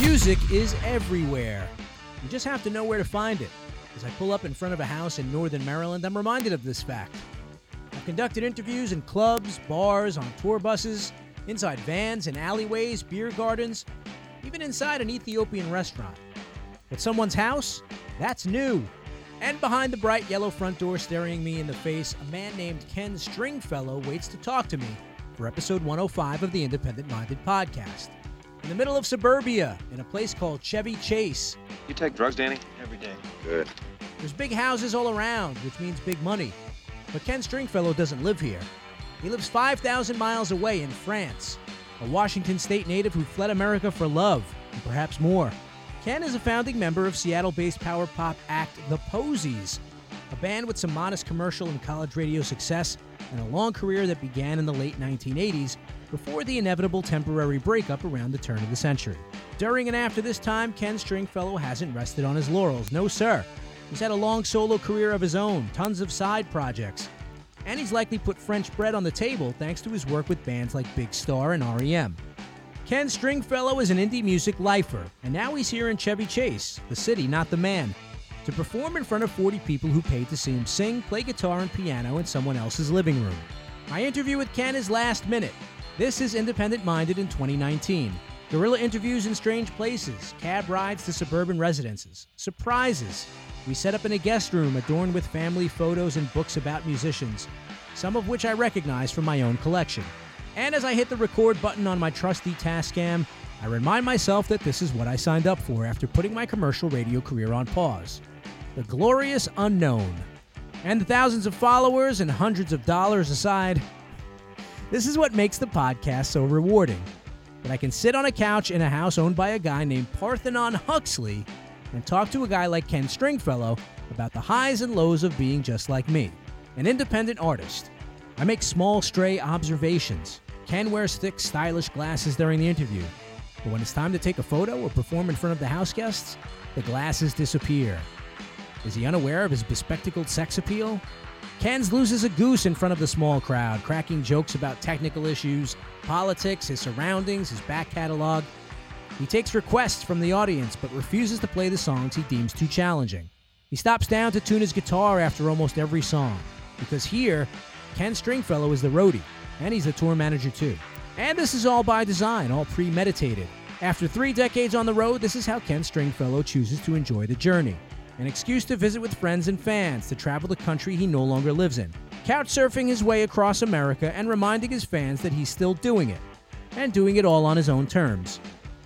Music is everywhere. You just have to know where to find it. As I pull up in front of a house in northern Maryland, I'm reminded of this fact. I've conducted interviews in clubs, bars, on tour buses, inside vans and alleyways, beer gardens, even inside an Ethiopian restaurant. But someone's house? That's new. And behind the bright yellow front door staring me in the face, a man named Ken Stringfellow waits to talk to me for episode 105 of the Independent Minded podcast. In the middle of suburbia, in a place called Chevy Chase, You take drugs, Danny? Every day. Good. there's big houses all around, which means big money. But Ken Stringfellow doesn't live here. He lives 5,000 miles away in France, a Washington state native who fled America for love, and perhaps more. Ken is a founding member of Seattle based power pop act The Posies, a band with some modest commercial and college radio success and a long career that began in the late 1980s before the inevitable temporary breakup around the turn of the century. During and after this time, Ken Stringfellow hasn't rested on his laurels. No, sir. He's had a long solo career of his own, tons of side projects, and he's likely put French bread on the table thanks to his work with bands like Big Star and REM. Ken Stringfellow is an indie music lifer, and now he's here in Chevy Chase, the city, not the man, to perform in front of 40 people who paid to see him sing, play guitar, and piano in someone else's living room. My interview with Ken is last minute. This is Independent Minded in 2019. Guerrilla interviews in strange places, cab rides to suburban residences, surprises. We set up in a guest room adorned with family photos and books about musicians, some of which I recognize from my own collection. And as I hit the record button on my trusty Tascam, I remind myself that this is what I signed up for after putting my commercial radio career on pause the glorious unknown. And the thousands of followers and hundreds of dollars aside, this is what makes the podcast so rewarding. That I can sit on a couch in a house owned by a guy named Parthenon Huxley and talk to a guy like Ken Stringfellow about the highs and lows of being just like me, an independent artist. I make small, stray observations. Ken wears thick, stylish glasses during the interview. But when it's time to take a photo or perform in front of the house guests, the glasses disappear. Is he unaware of his bespectacled sex appeal? Ken's loses a goose in front of the small crowd, cracking jokes about technical issues, politics, his surroundings, his back catalog. He takes requests from the audience but refuses to play the songs he deems too challenging. He stops down to tune his guitar after almost every song, because here, Ken Stringfellow is the roadie, and he's the tour manager too. And this is all by design, all premeditated. After three decades on the road, this is how Ken Stringfellow chooses to enjoy the journey an excuse to visit with friends and fans, to travel the country he no longer lives in, couch surfing his way across America and reminding his fans that he's still doing it, and doing it all on his own terms.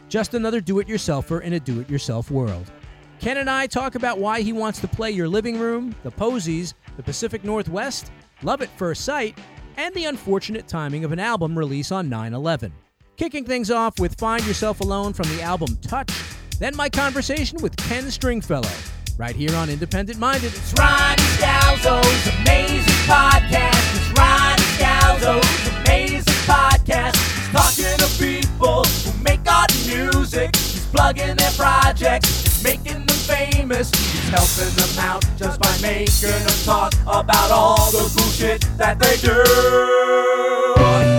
Just another do it yourselfer in a do it yourself world. Ken and I talk about why he wants to play your living room, the Posies, the Pacific Northwest, Love at First Sight, and the unfortunate timing of an album release on 9 11. Kicking things off with Find Yourself Alone from the album Touch, then my conversation with Ken Stringfellow, right here on Independent Minded. It's Ronnie Scalzo's amazing podcast. It's Ronnie Scalzo's amazing podcast. He's talking to people who make art and music. He's plugging their projects. He's making them famous. He's helping them out just by making them talk about all the cool shit that they do.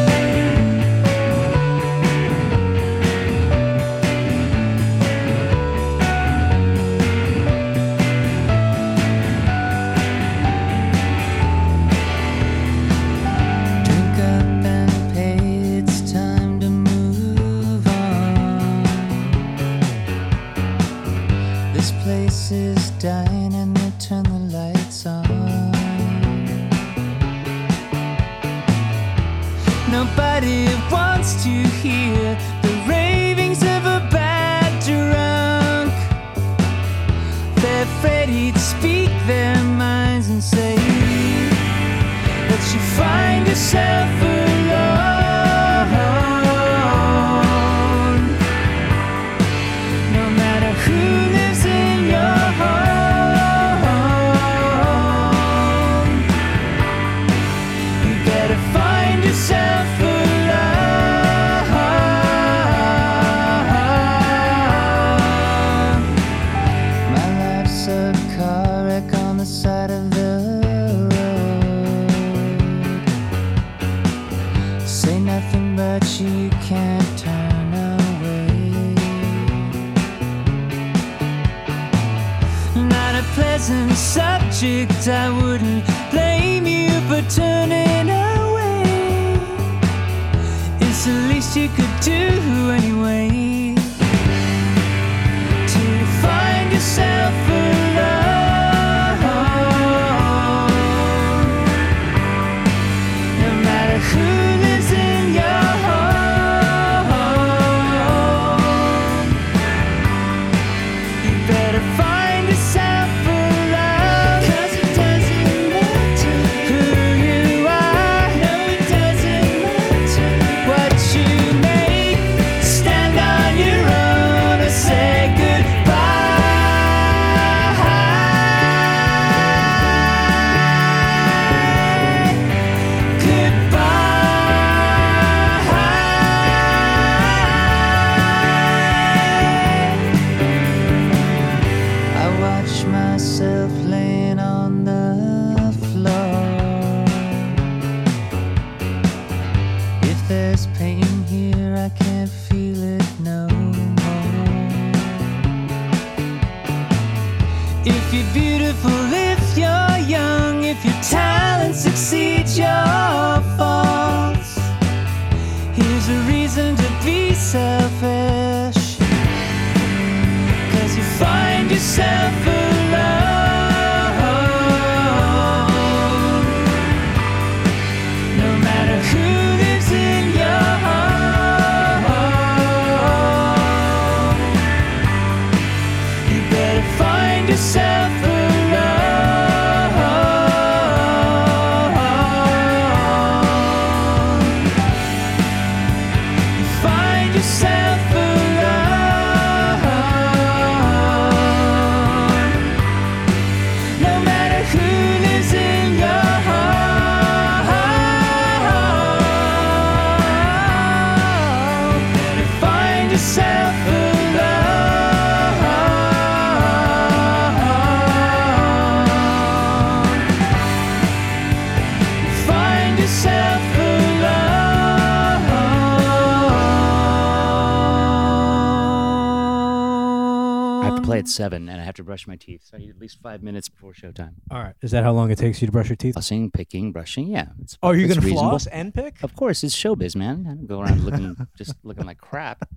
Seven, and I have to brush my teeth. So I need at least five minutes before showtime. All right. Is that how long it takes you to brush your teeth? Flossing, picking, brushing. Yeah. It's, Oh, are you it's going to reasonable. floss and pick? Of course, it's showbiz, man. I don't go around looking just looking like crap.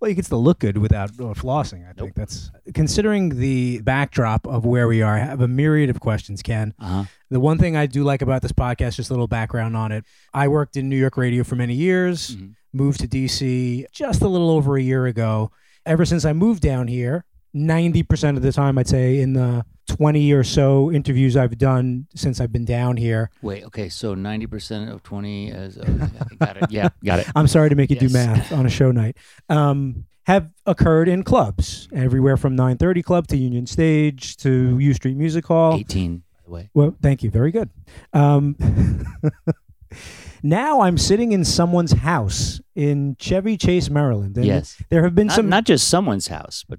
Well, you can still look good without uh, flossing. I think that's considering the backdrop of where we are. I have a myriad of questions, Ken. Uh huh. The one thing I do like about this podcast, just a little background on it. I worked in New York radio for many years, Mhm. moved to DC just a little over a year ago. Ever since I moved down here, 90% of the time, I'd say in the 20 or so interviews I've done since I've been down here, Wait. Okay. So ninety percent of twenty is. Uh, got it. Yeah. Got it. I'm sorry to make you do math on a show night. Um, have occurred in clubs everywhere from 930 Club to Union Stage to U Street Music Hall. Eighteen. By the way. Well, thank you. Very good. Um, now I'm sitting in someone's house in Chevy Chase, Maryland. And Yes. There have been Not, some. not just someone's house, but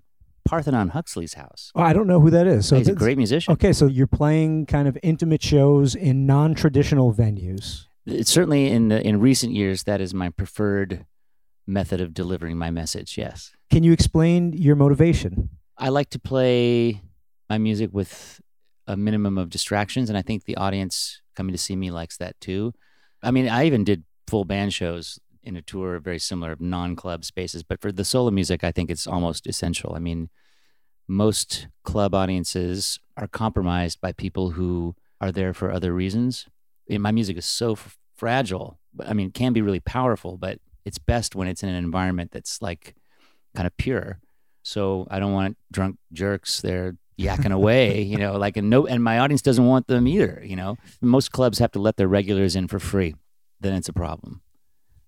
Parthenon Huxley's house. Oh, I don't know who that is. So He's a great musician. Okay, so you're playing kind of intimate shows in non-traditional venues. It's certainly in the, in recent years that is my preferred method of delivering my message. Yes. Can you explain your motivation? I like to play my music with a minimum of distractions, and I think the audience coming to see me likes that too. I mean, I even did full band shows in a tour very similar of non-club spaces, but for the solo music, I think it's almost essential. I mean, most club audiences are compromised by people who are there for other reasons. And my music is so f- fragile. I mean, it can be really powerful, but it's best when it's in an environment that's like kind of pure. So I don't want drunk jerks there yakking away, you know, like and no and my audience doesn't want them either, you know. Most clubs have to let their regulars in for free. Then it's a problem.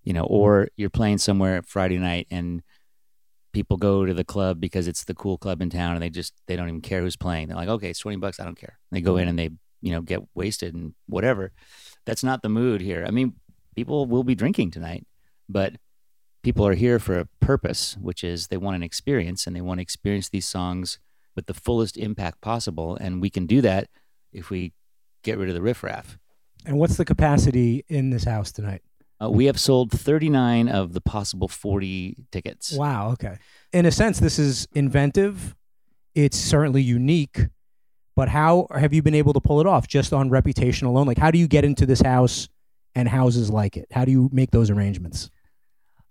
You know, mm-hmm. or you're playing somewhere Friday night and people go to the club because it's the cool club in town and they just they don't even care who's playing. They're like, "Okay, it's 20 bucks, I don't care." They go mm-hmm. in and they, you know, get wasted and whatever. That's not the mood here. I mean, people will be drinking tonight, but people are here for a purpose, which is they want an experience and they want to experience these songs with the fullest impact possible. And we can do that if we get rid of the riffraff. And what's the capacity in this house tonight? Uh, we have sold 39 of the possible 40 tickets. Wow. Okay. In a sense, this is inventive. It's certainly unique. But how have you been able to pull it off just on reputation alone? Like, how do you get into this house and houses like it? How do you make those arrangements?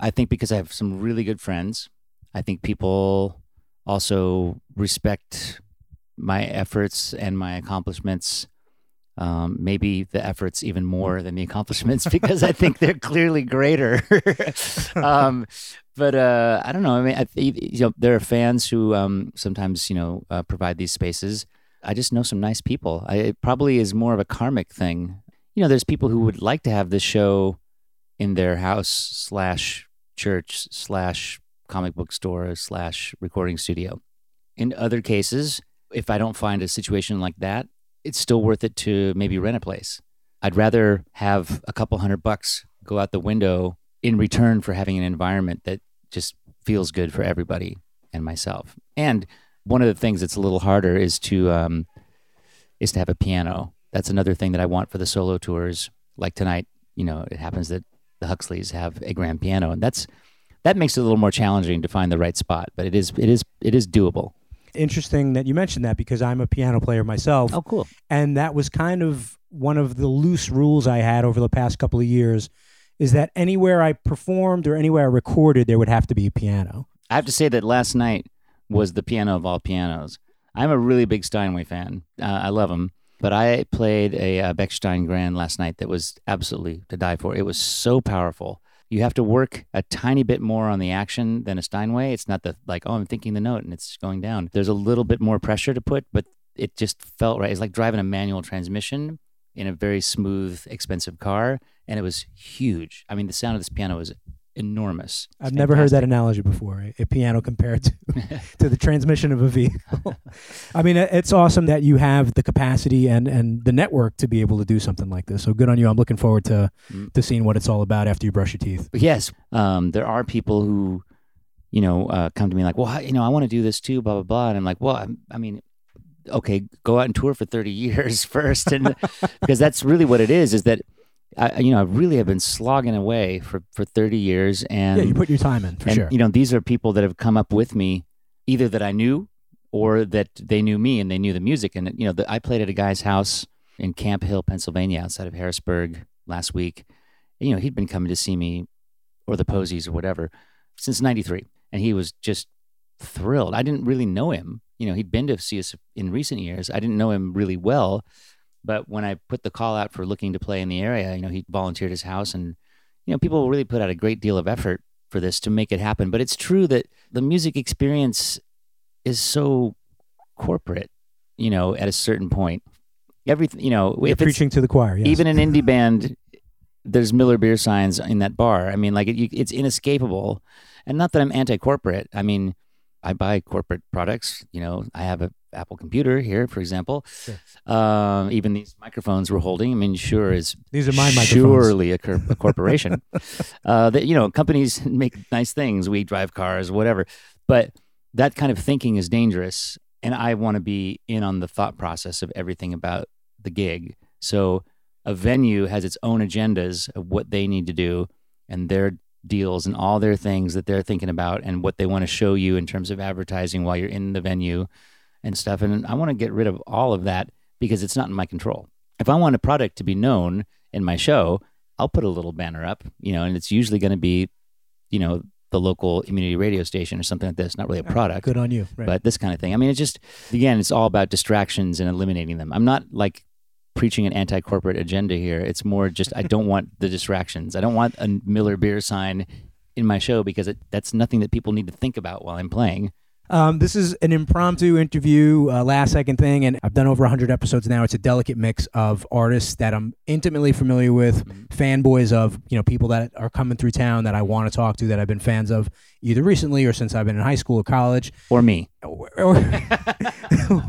I think because I have some really good friends. I think people also respect my efforts and my accomplishments. Um, maybe the efforts even more than the accomplishments because I think they're clearly greater. um, but uh, I don't know. I mean, I, you know, there are fans who um, sometimes you know uh, provide these spaces. I just know some nice people. I, it probably is more of a karmic thing. You know, there's people who would like to have this show in their house slash church slash comic book store slash recording studio. In other cases, if I don't find a situation like that, it's still worth it to maybe rent a place. I'd rather have a couple hundred bucks go out the window in return for having an environment that just feels good for everybody and myself. And one of the things that's a little harder is to um, is to have a piano. That's another thing that I want for the solo tours. Like tonight, you know, it happens that the Huxleys have a grand piano, and that's that makes it a little more challenging to find the right spot. But it is it is it is doable. Interesting that you mentioned that because I'm a piano player myself. Oh, cool. And that was kind of one of the loose rules I had over the past couple of years is that anywhere I performed or anywhere I recorded, there would have to be a piano. I have to say that last night was the piano of all pianos. I'm a really big Steinway fan. Uh, I love him. But I played a, uh Bechstein Grand last night that was absolutely to die for. It was so powerful. You have to work a tiny bit more on the action than a Steinway. It's not the like, oh, I'm thinking the note and it's going down. There's a little bit more pressure to put, but it just felt right. It's like driving a manual transmission in a very smooth, expensive car, and it was huge. I mean, the sound of this piano was enormous. It's I've never heard that analogy before. A, a piano compared to to the transmission of a vehicle. I mean, it's awesome that you have the capacity and and the network to be able to do something like this. So good on you. I'm looking forward to Mm. to seeing what it's all about after you brush your teeth. Yes, um, there are people who, you know, uh, come to me like, well, you know, I want to do this too, blah blah blah, and I'm like, well, I'm, I mean, okay, go out and tour for 30 years first, and because that's really what it is. Is that, I, you know, I really have been slogging away for for 30 years, and yeah, you put your time in for and, sure. You know, these are people that have come up with me, either that I knew or that they knew me and they knew the music. And you know, the, I played at a guy's house in Camp Hill, Pennsylvania, outside of Harrisburg last week. And, you know, he'd been coming to see me or the Posies or whatever since '93, and he was just thrilled. I didn't really know him. You know, he'd been to see us in recent years. I didn't know him really well, but when I put the call out for looking to play in the area, you know, he volunteered his house, and you know, people really put out a great deal of effort for this to make it happen. But it's true that the music experience is so corporate, you know, at a certain point. Everything, you know, You're preaching to the choir. Yes. even an indie band, there's Miller beer signs in that bar. I mean, like it, you, it's inescapable. And not that I'm anti-corporate. I mean, I buy corporate products. You know, I have a Apple computer here, for example. Um, even these microphones we're holding. I mean, sure is These are my microphones. surely a, cor- a corporation. uh, that you know, companies make nice things. We drive cars, whatever. But that kind of thinking is dangerous, and I want to be in on the thought process of everything about the gig. So a venue has its own agendas of what they need to do and their deals and all their things that they're thinking about and what they want to show you in terms of advertising while you're in the venue and stuff. And I want to get rid of all of that because it's not in my control. If I want a product to be known in my show, I'll put a little banner up, you know, and it's usually going to be, you know, the local community radio station or something like this, not really a product Good on you. Right. but this kind of thing. I mean, it's just again, it's all about distractions and eliminating them. I'm not like preaching an anti-corporate agenda here. It's more just I don't want the distractions. I don't want a Miller beer sign in my show because it, that's nothing that people need to think about while I'm playing. Um, this is an impromptu interview, uh, last second thing, and I've done over 100 episodes now. It's a delicate mix of artists that I'm intimately familiar with, fanboys of, you know, people that are coming through town that I want to talk to, that I've been fans of either recently or since I've been in high school or college, Or me. or, or,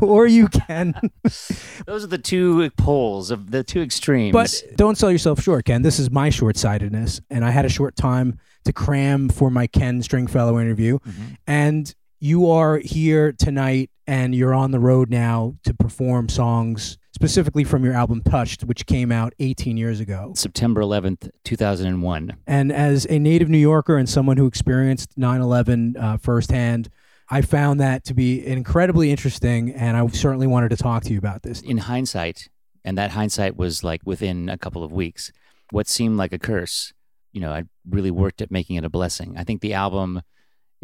or you can. Those are the two poles of the two extremes. But don't sell yourself short, Ken. This is my short sightedness, and I had a short time to cram for my Ken Stringfellow interview. Mhm. And you are here tonight, and you're on the road now to perform songs specifically from your album Touched, which came out 18 years ago. September 11th, 2001. And as a native New Yorker and someone who experienced 9 11 uh, firsthand, I found that to be incredibly interesting, and I certainly wanted to talk to you about this. in hindsight, and that hindsight was like within a couple of weeks, what seemed like a curse, you know, I really worked at making it a blessing. I think the album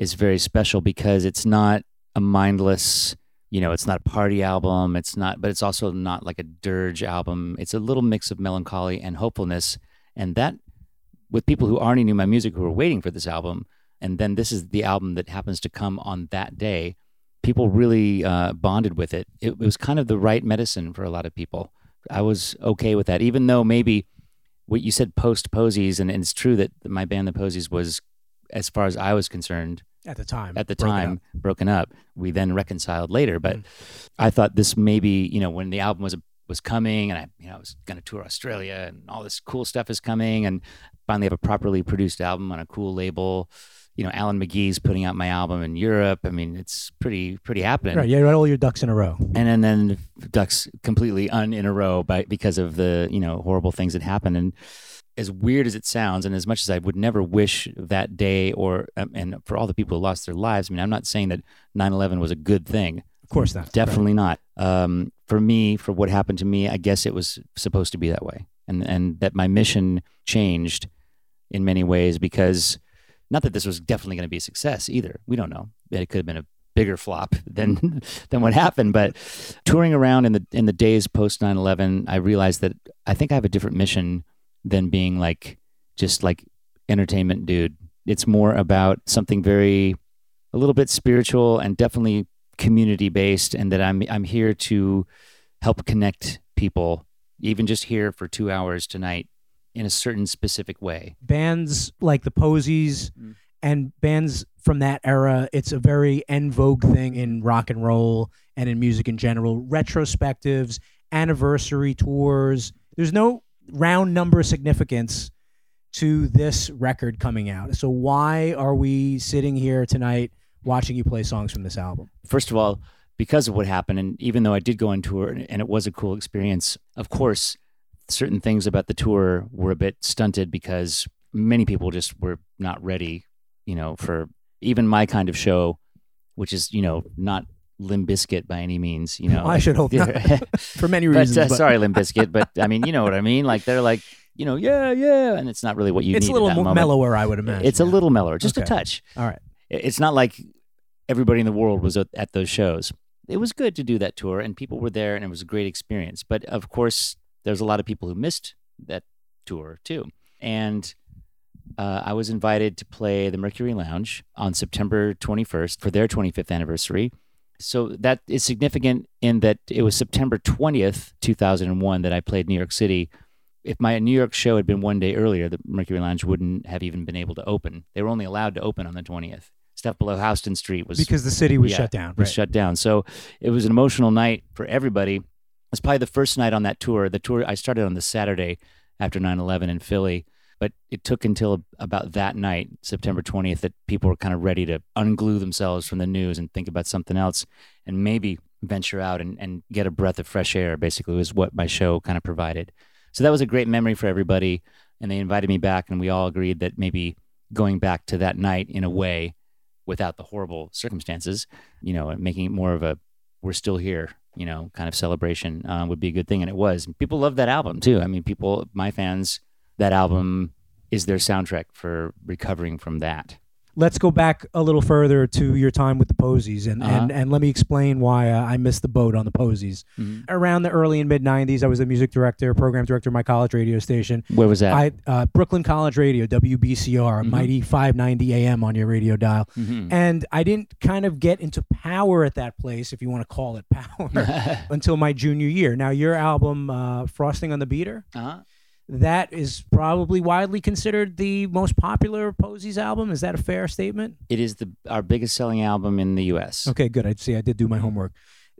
is very special because it's not a mindless, you know, it's not a party album. It's not, but it's also not like a dirge album. It's a little mix of melancholy and hopefulness. And that, with people who already knew my music who were waiting for this album, and then this is the album that happens to come on that day, people really uh, bonded with it. it. It was kind of the right medicine for a lot of people. I was okay with that, even though maybe what you said post Posies, and, and it's true that my band, the Posies, was, as far as I was concerned, At the time. at the broken time up. broken up. We then reconciled later, but Mm. I thought this maybe you know when the album was was coming, and I you know I was going to tour Australia, and all this cool stuff is coming, and finally have a properly produced album on a cool label. You know, Alan McGee's putting out my album in Europe. I mean, it's pretty pretty happening. Right, you had all your ducks in a row. And then, then ducks completely un in a row by because of the you know horrible things that happened. And as weird as it sounds, and as much as I would never wish that day or um, and for all the people who lost their lives, I mean, I'm not saying that 9/11 was a good thing. Of course not. Definitely not. Um, for me, for what happened to me, I guess it was supposed to be that way, and and that my mission changed in many ways because not that this was definitely going to be a success either. We don't know. It could have been a bigger flop than than what happened. But touring around in the in the days post 9-11, I realized that I think I have a different mission than being like just like entertainment dude. It's more about something very a little bit spiritual and definitely community based and that I'm I'm here to help connect people even just here for 2 hours tonight in a certain specific way. Bands like the Posies Mm. and bands from that era, it's a very en vogue thing in rock and roll and in music in general. Retrospectives, anniversary tours. There's no round number significance to this record coming out. So why are we sitting here tonight watching you play songs from this album? first of all, because of what happened, and even though I did go on tour and it was a cool experience, of course, certain things about the tour were a bit stunted because many people just were not ready, you know, for even my kind of show, which is, you know, not Limp Bizkit by any means, you know. I should hope not. For many but, reasons. uh, but sorry, Limp Bizkit, but I mean, you know what I mean? Like they're like, you know, yeah, yeah, and it's not really what you it's a little more moment. mellower, I would imagine. It's a little mellower, just a touch All right. it's not like everybody in the world was at, at those shows. It was good to do that tour, and people were there, and it was a great experience. But of course, there's a lot of people who missed that tour too. And uh, I was invited to play the Mercury Lounge on September 21st for their 25th anniversary. So that is significant in that it was September 20th, 2001, that I played New York City. If my New York show had been one day earlier, the Mercury Lounge wouldn't have even been able to open. They were only allowed to open on the 20th. Stuff below Houston Street was Because the city was yeah, shut down. was Right. shut down. So it was an emotional night for everybody. It was probably the first night on that tour. The tour I started on the Saturday after 9/11 in Philly, but it took until about that night, September 20th, that people were kind of ready to unglue themselves from the news and think about something else and maybe venture out and, and get a breath of fresh air. Basically, was what my show kind of provided. So that was a great memory for everybody. And they invited me back, and we all agreed that maybe going back to that night in a way without the horrible circumstances, you know, making it more of a we're still here, you know, kind of celebration uh, would be a good thing. And it was. People loved that album too. I mean, people, my fans, that album is their soundtrack for recovering from that. Let's go back a little further to your time with the Posies, and, Uh-huh. and, and let me explain why uh, I missed the boat on the Posies. Mhm. Around the early and mid 90s, I was the music director, program director of my college radio station. Where was that? I uh, Brooklyn College Radio, WBCR, Mhm. mighty 590 AM on your radio dial. Mhm. And I didn't kind of get into power at that place, if you want to call it power, until my junior year. Now, your album, uh, Frosting on the Beater, uh-huh. That is probably widely considered the most popular Posies' album. Is that a fair statement? It is the our biggest selling album in the U.S. Okay, good. I'd say I did do my homework.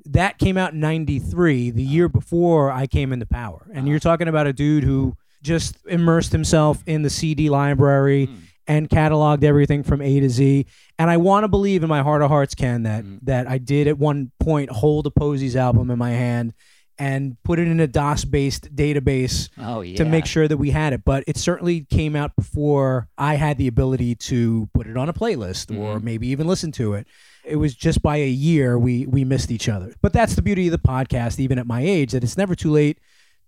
That came out in 93, the year before I came into power. And you're talking about a dude who just immersed himself in the CD library Mm. and cataloged everything from A to Z. And I want to believe in my heart of hearts, Ken, that Mm. that I did at one point hold a Posies' album in my hand and put it in a DOS-based database Oh yeah. to make sure that we had it. But it certainly came out before I had the ability to put it on a playlist or Mhm. maybe even listen to it. It was just by a year we we missed each other. But that's the beauty of the podcast, even at my age, that it's never too late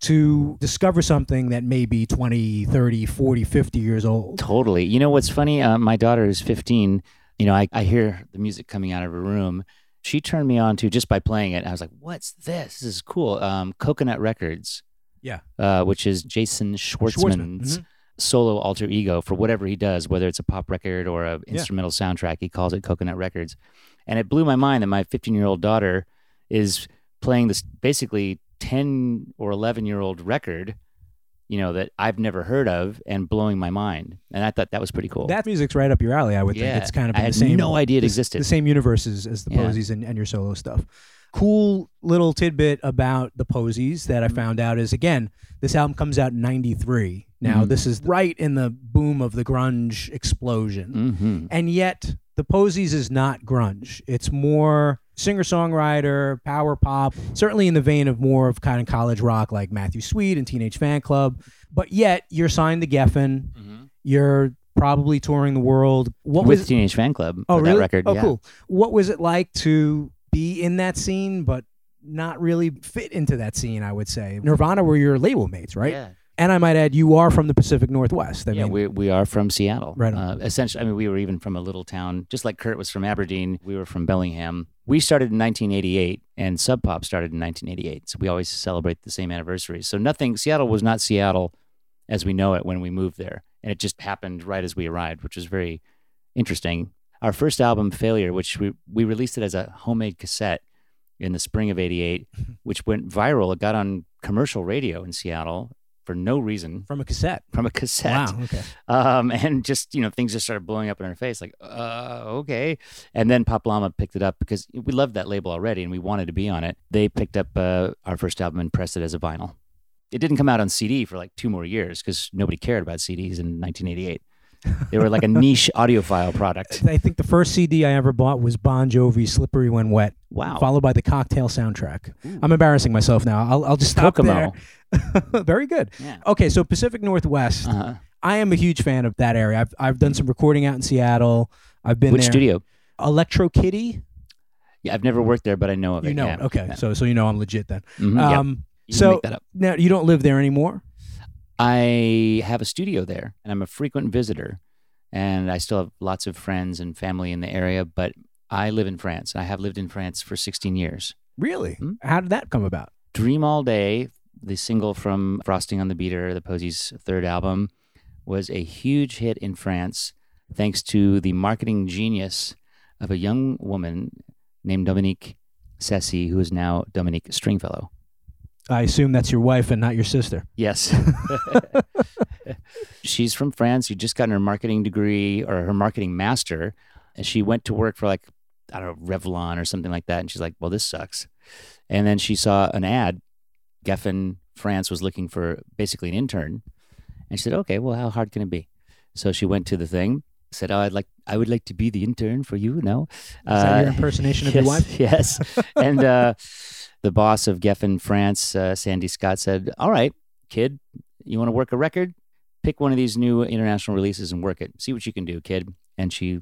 to discover something that may be 20, 30, 40, 50 years old. Totally. You know what's funny? Uh, my daughter is 15. You know, I, I hear the music coming out of her room. She turned me on to just by playing it. I was like, "What's this? This is cool." Um, Coconut Records. Yeah. Uh, which is Jason Schwartzman's mhm. solo alter ego for whatever he does, whether it's a pop record or a instrumental soundtrack. He calls it Coconut Records, and it blew my mind that my 15 year old daughter is playing this basically 10 or 11 year old record. You know that I've never heard of, and blowing my mind, and I thought that was pretty cool. That music's right up your alley, I would Yeah. think. It's kind of I had the same no idea it existed. The same universes as the Yeah. Posies and, and your solo stuff. Cool little tidbit about the Posies that I Mm-hmm. found out is again, this album comes out in 93. Now, Mhm. this is right in the boom of the grunge explosion. hmm And yet, the Posies is not grunge. It's more singer songwriter, power pop, certainly in the vein of more of kind of college rock like Matthew Sweet and Teenage Fanclub. But yet, you're signed to Geffen. Mm-hmm. You're probably touring the world. What With was Teenage Fanclub Oh, really? that record. Oh, yeah. cool. What was it like to be in that scene, but not really fit into that scene. I would say Nirvana were your label mates, right? Yeah. And I might add, you are from the Pacific Northwest. I yeah, mean, we we are from Seattle. Right. Uh, essentially, I mean, we were even from a little town, just like Kurt was from Aberdeen. We were from Bellingham. We started in 1988, and Sub Pop started in 1988. So we always celebrate the same anniversary. So nothing. Seattle was not Seattle as we know it when we moved there, and it just happened right as we arrived, which was very interesting. Our first album, Failure, which we we released it as a homemade cassette in the spring of '88, which went viral. It got on commercial radio in Seattle for no reason from a cassette. from a cassette. Wow. Okay. Um, and just, you know, things just started blowing up in our face like, uh, okay. And then Pop Llama picked it up because we loved that label already and we wanted to be on it. They picked up uh, our first album and pressed it as a vinyl. It didn't come out on CD for like two more years because nobody cared about CDs in 1988. They were like a niche audiophile product. I think the first CD I ever bought was Bon Jovi, "Slippery When Wet," Wow. followed by the Cocktail soundtrack. I'm embarrassing myself now. I'll, I'll just stop Kokomo. there. Very good. Yeah. Okay, so Pacific Northwest. Uh-huh. I am a huge fan of that area. I've I've done some recording out in Seattle. I've been Which there. studio? Electro Kitty. Yeah, I've never worked there, but I know of it. You know yeah. it. Okay, Yeah. so so you know I'm legit then. Mhm, yeah. Um, You so make that up. now you don't live there anymore. I have a studio there and I'm a frequent visitor and I still have lots of friends and family in the area, but I live in France. I have lived in France for 16 years. Really? Hmm? How did that come about? Dream All Day, the single from Frosting on the Beater, the Posies' third album, was a huge hit in France thanks to the marketing genius of a young woman named Dominique Sessi, who is now Dominique Stringfellow. I assume that's your wife and not your sister. Yes. She's from France. She just got her marketing degree or her marketing master. And she went to work for like, I don't know, Revlon or something like that. And she's like, well, this sucks. And then she saw an ad. Geffen France was looking for basically an intern. And she said, okay, well, how hard can it be? So she went to the thing, said, oh, I'd like, I would like to be the intern for you. No. Is that your Uh, impersonation of yes, your wife? Yes. and uh, the boss of Geffen France, uh, Sandy Scott, said, All right, kid, you want to work a record? Pick one of these new international releases and work it. See what you can do, kid. And she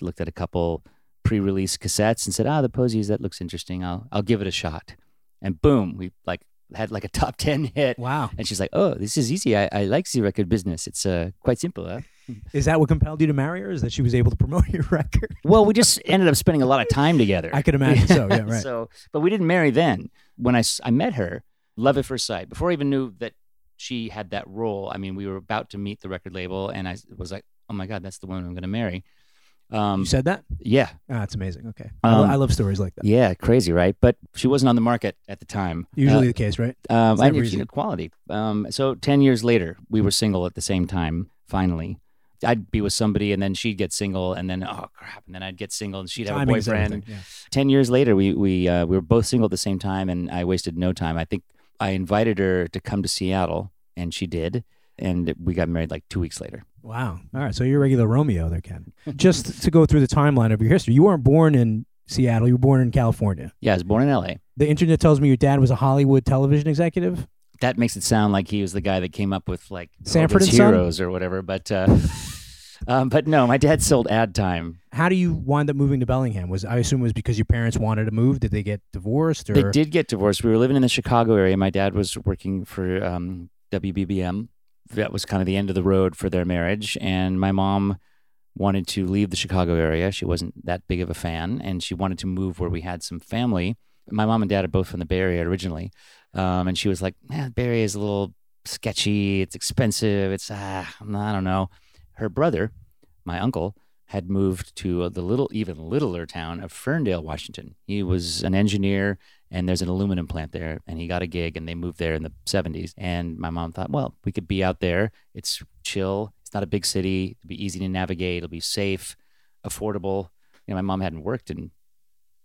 looked at a couple pre-release cassettes and said, "Ah, the Posies, that looks interesting. I'll I'll give it a shot." And boom, we like had like a top ten hit. Wow. And she's like, "Oh, this is easy. I, I like the record business. It's uh, quite simple." Huh? Is that what compelled you to marry her? Is that she was able to promote your record? Well, we just ended up spending a lot of time together. I could imagine so. Yeah, right. so, but we didn't marry then. When I, I met her, love at first sight. Before I even knew that she had that role, I mean, we were about to meet the record label, and I was like, "Oh my god, that's the woman I'm going to marry." Um, you said that? yeah, Ah, that's amazing. Okay. I, lo- Um, I love stories like that. yeah, crazy, right? But she wasn't on the market at the time. Usually Uh, the case, right? um, I never knew easy. she had quality. Um, so ten years later, we were single at the same time. Finally, I'd be with somebody, and then she'd get single, and then oh crap, and then I'd get single, and she'd have a boyfriend. everything, yeah. Ten years later, we we uh, we were both single at the same time, and I wasted no time. I think I invited her to come to Seattle, and she did, and we got married like two weeks later. Wow. All right. So you're a regular Romeo there, Ken. Just to go through the timeline of your history, you weren't born in Seattle. You were born in California. Yeah, I was born in L.A. The internet tells me your dad was a Hollywood television executive. That makes it sound like he was the guy that came up with like Sanford and Son? heroes or whatever. But uh, um, but no, my dad sold ad time. How do you wind up moving to Bellingham? Was I assume it was because your parents wanted to move? Did they get divorced or They did get divorced. We were living in the Chicago area. My dad was working for um, WBBM. That was kind of the end of the road for their marriage. And my mom wanted to leave the Chicago area. She wasn't that big of a fan, and she wanted to move where we had some family. My mom and dad are both from the Bay Area originally, um, and she was like, "Man, Bay Area is a little sketchy. It's expensive. It's ah, I don't know." Her brother, my uncle, had moved to uh, the little, even littler town of Ferndale, Washington. He was an engineer, and there's an aluminum plant there, and he got a gig, and they moved there in the 70s. And my mom thought, well, we could be out there. It's chill. It's not a big city. It'll be easy to navigate. It'll be safe, affordable. You know, my mom hadn't worked in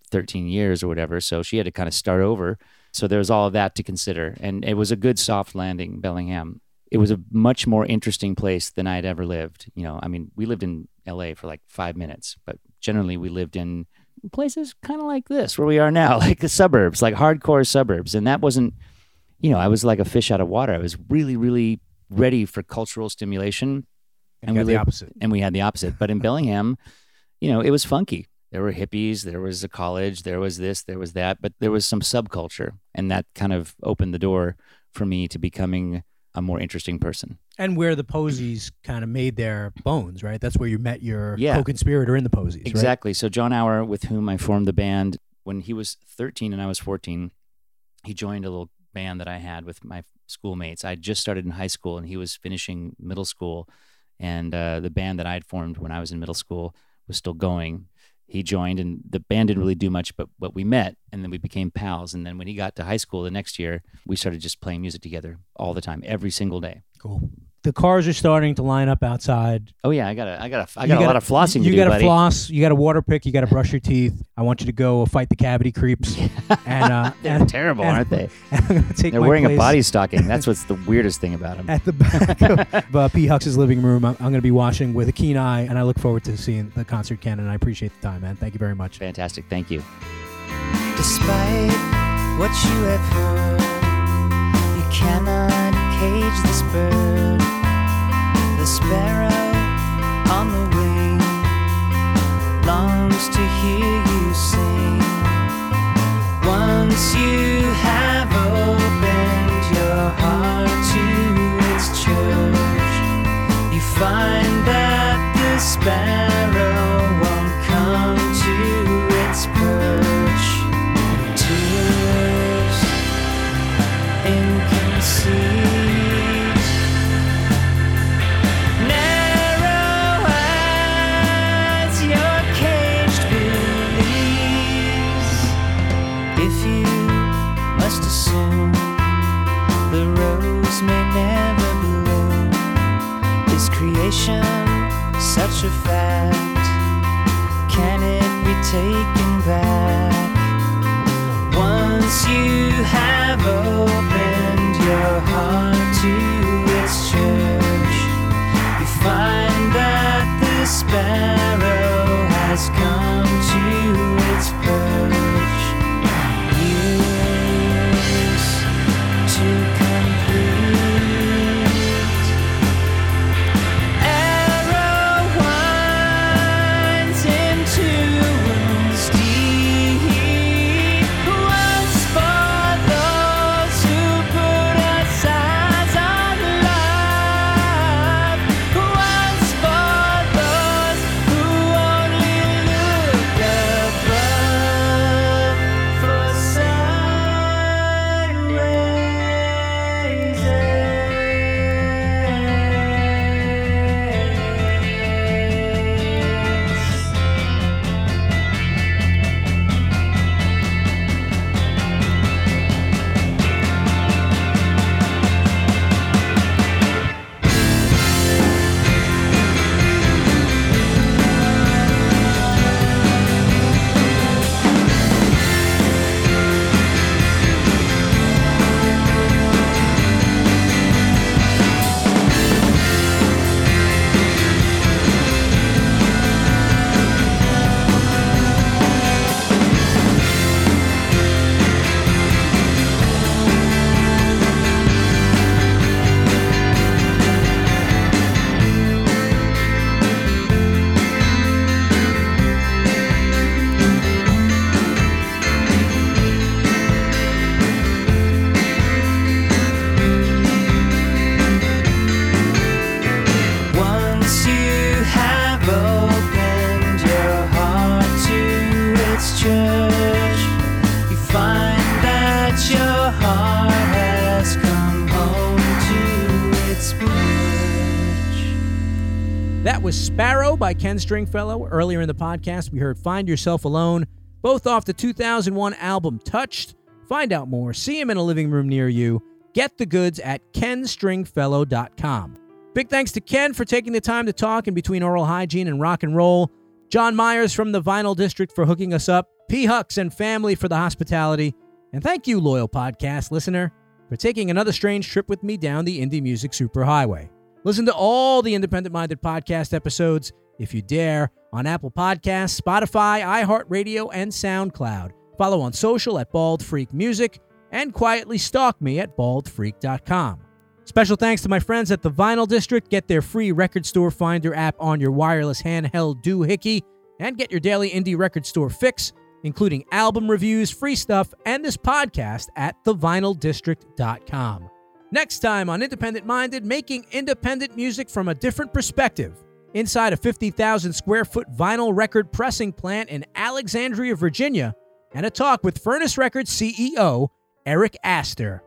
13 years or whatever, so she had to kind of start over. So there was all of that to consider, and it was a good soft landing, Bellingham. It was a much more interesting place than I had ever lived. You know, I mean, we lived in LA for like five minutes, but generally we lived in places kind of like this, where we are now, like the suburbs, like hardcore suburbs. And that wasn't, you know, I was like a fish out of water. I was really, really ready for cultural stimulation. and got we the lived- opposite? and we had the opposite. But in Bellingham, you know, it was funky. there were hippies, there was a college, there was this, there was that, but there was some subculture, and that kind of opened the door for me to becoming a more interesting person. And where the Posies kind of made their bones, right? That's where you met your Yeah. co-conspirator in the Posies, right? Exactly. So Jon Auer, with whom I formed the band when he was 13 and I was 14, he joined a little band that I had with my schoolmates. I just started in high school and he was finishing middle school, and uh, the band that I had formed when I was in middle school was still going. He joined, and the band didn't really do much, but but we met, and then we became pals. And then when he got to high school the next year, we started just playing music together all the time, every single day. Cool. The cars are starting to line up outside. Oh yeah, I got a, I got a, I You got a gotta- lot of flossing You to do, got to buddy. floss. You got to water pick. You got to brush your teeth. I want you to go fight the cavity creeps. and uh, They're and, terrible, and- aren't they? and I'm gonna take They're my wearing a body stocking. That's what's the weirdest thing about them. at the back of uh, P. Hux's living room. I'm, I'm going to be watching with a keen eye, and I look forward to seeing the concert, Ken. And I appreciate the time, man. Thank you very much. Fantastic. Thank you. Despite what you have heard, you cannot cage this bird. Sparrow on the wing longs to hear you sing. Once you have opened your heart to its church, you find that the sparrow Ken Stringfellow. Earlier in the podcast, we heard Find Yourself Alone, both off the 2001 album Touched. Find out more, see him in a living room near you. Get the goods at kenstringfellow.com. Big thanks to Ken for taking the time to talk in between oral hygiene and rock and roll. John Myers from the Vinyl District for hooking us up. P. Hucks and family for the hospitality. And thank you, loyal podcast listener, for taking another strange trip with me down the indie music superhighway. Listen to all the Independent Minded podcast episodes, if you dare, on Apple Podcasts, Spotify, iHeartRadio, and SoundCloud. Follow on social at Bald Freak Music and quietly stalk me at baldfreak.com. Special thanks to my friends at the Vinyl District. Get their free record store finder app on your wireless handheld doohickey. And get your daily indie record store fix, including album reviews, free stuff, and this podcast at thevinyldistrict.com. Next time on Independent Minded, making independent music from a different perspective. Inside a 50,000 square foot vinyl record pressing plant in Alexandria, Virginia, and a talk with Furnace Records CEO Eric Astor.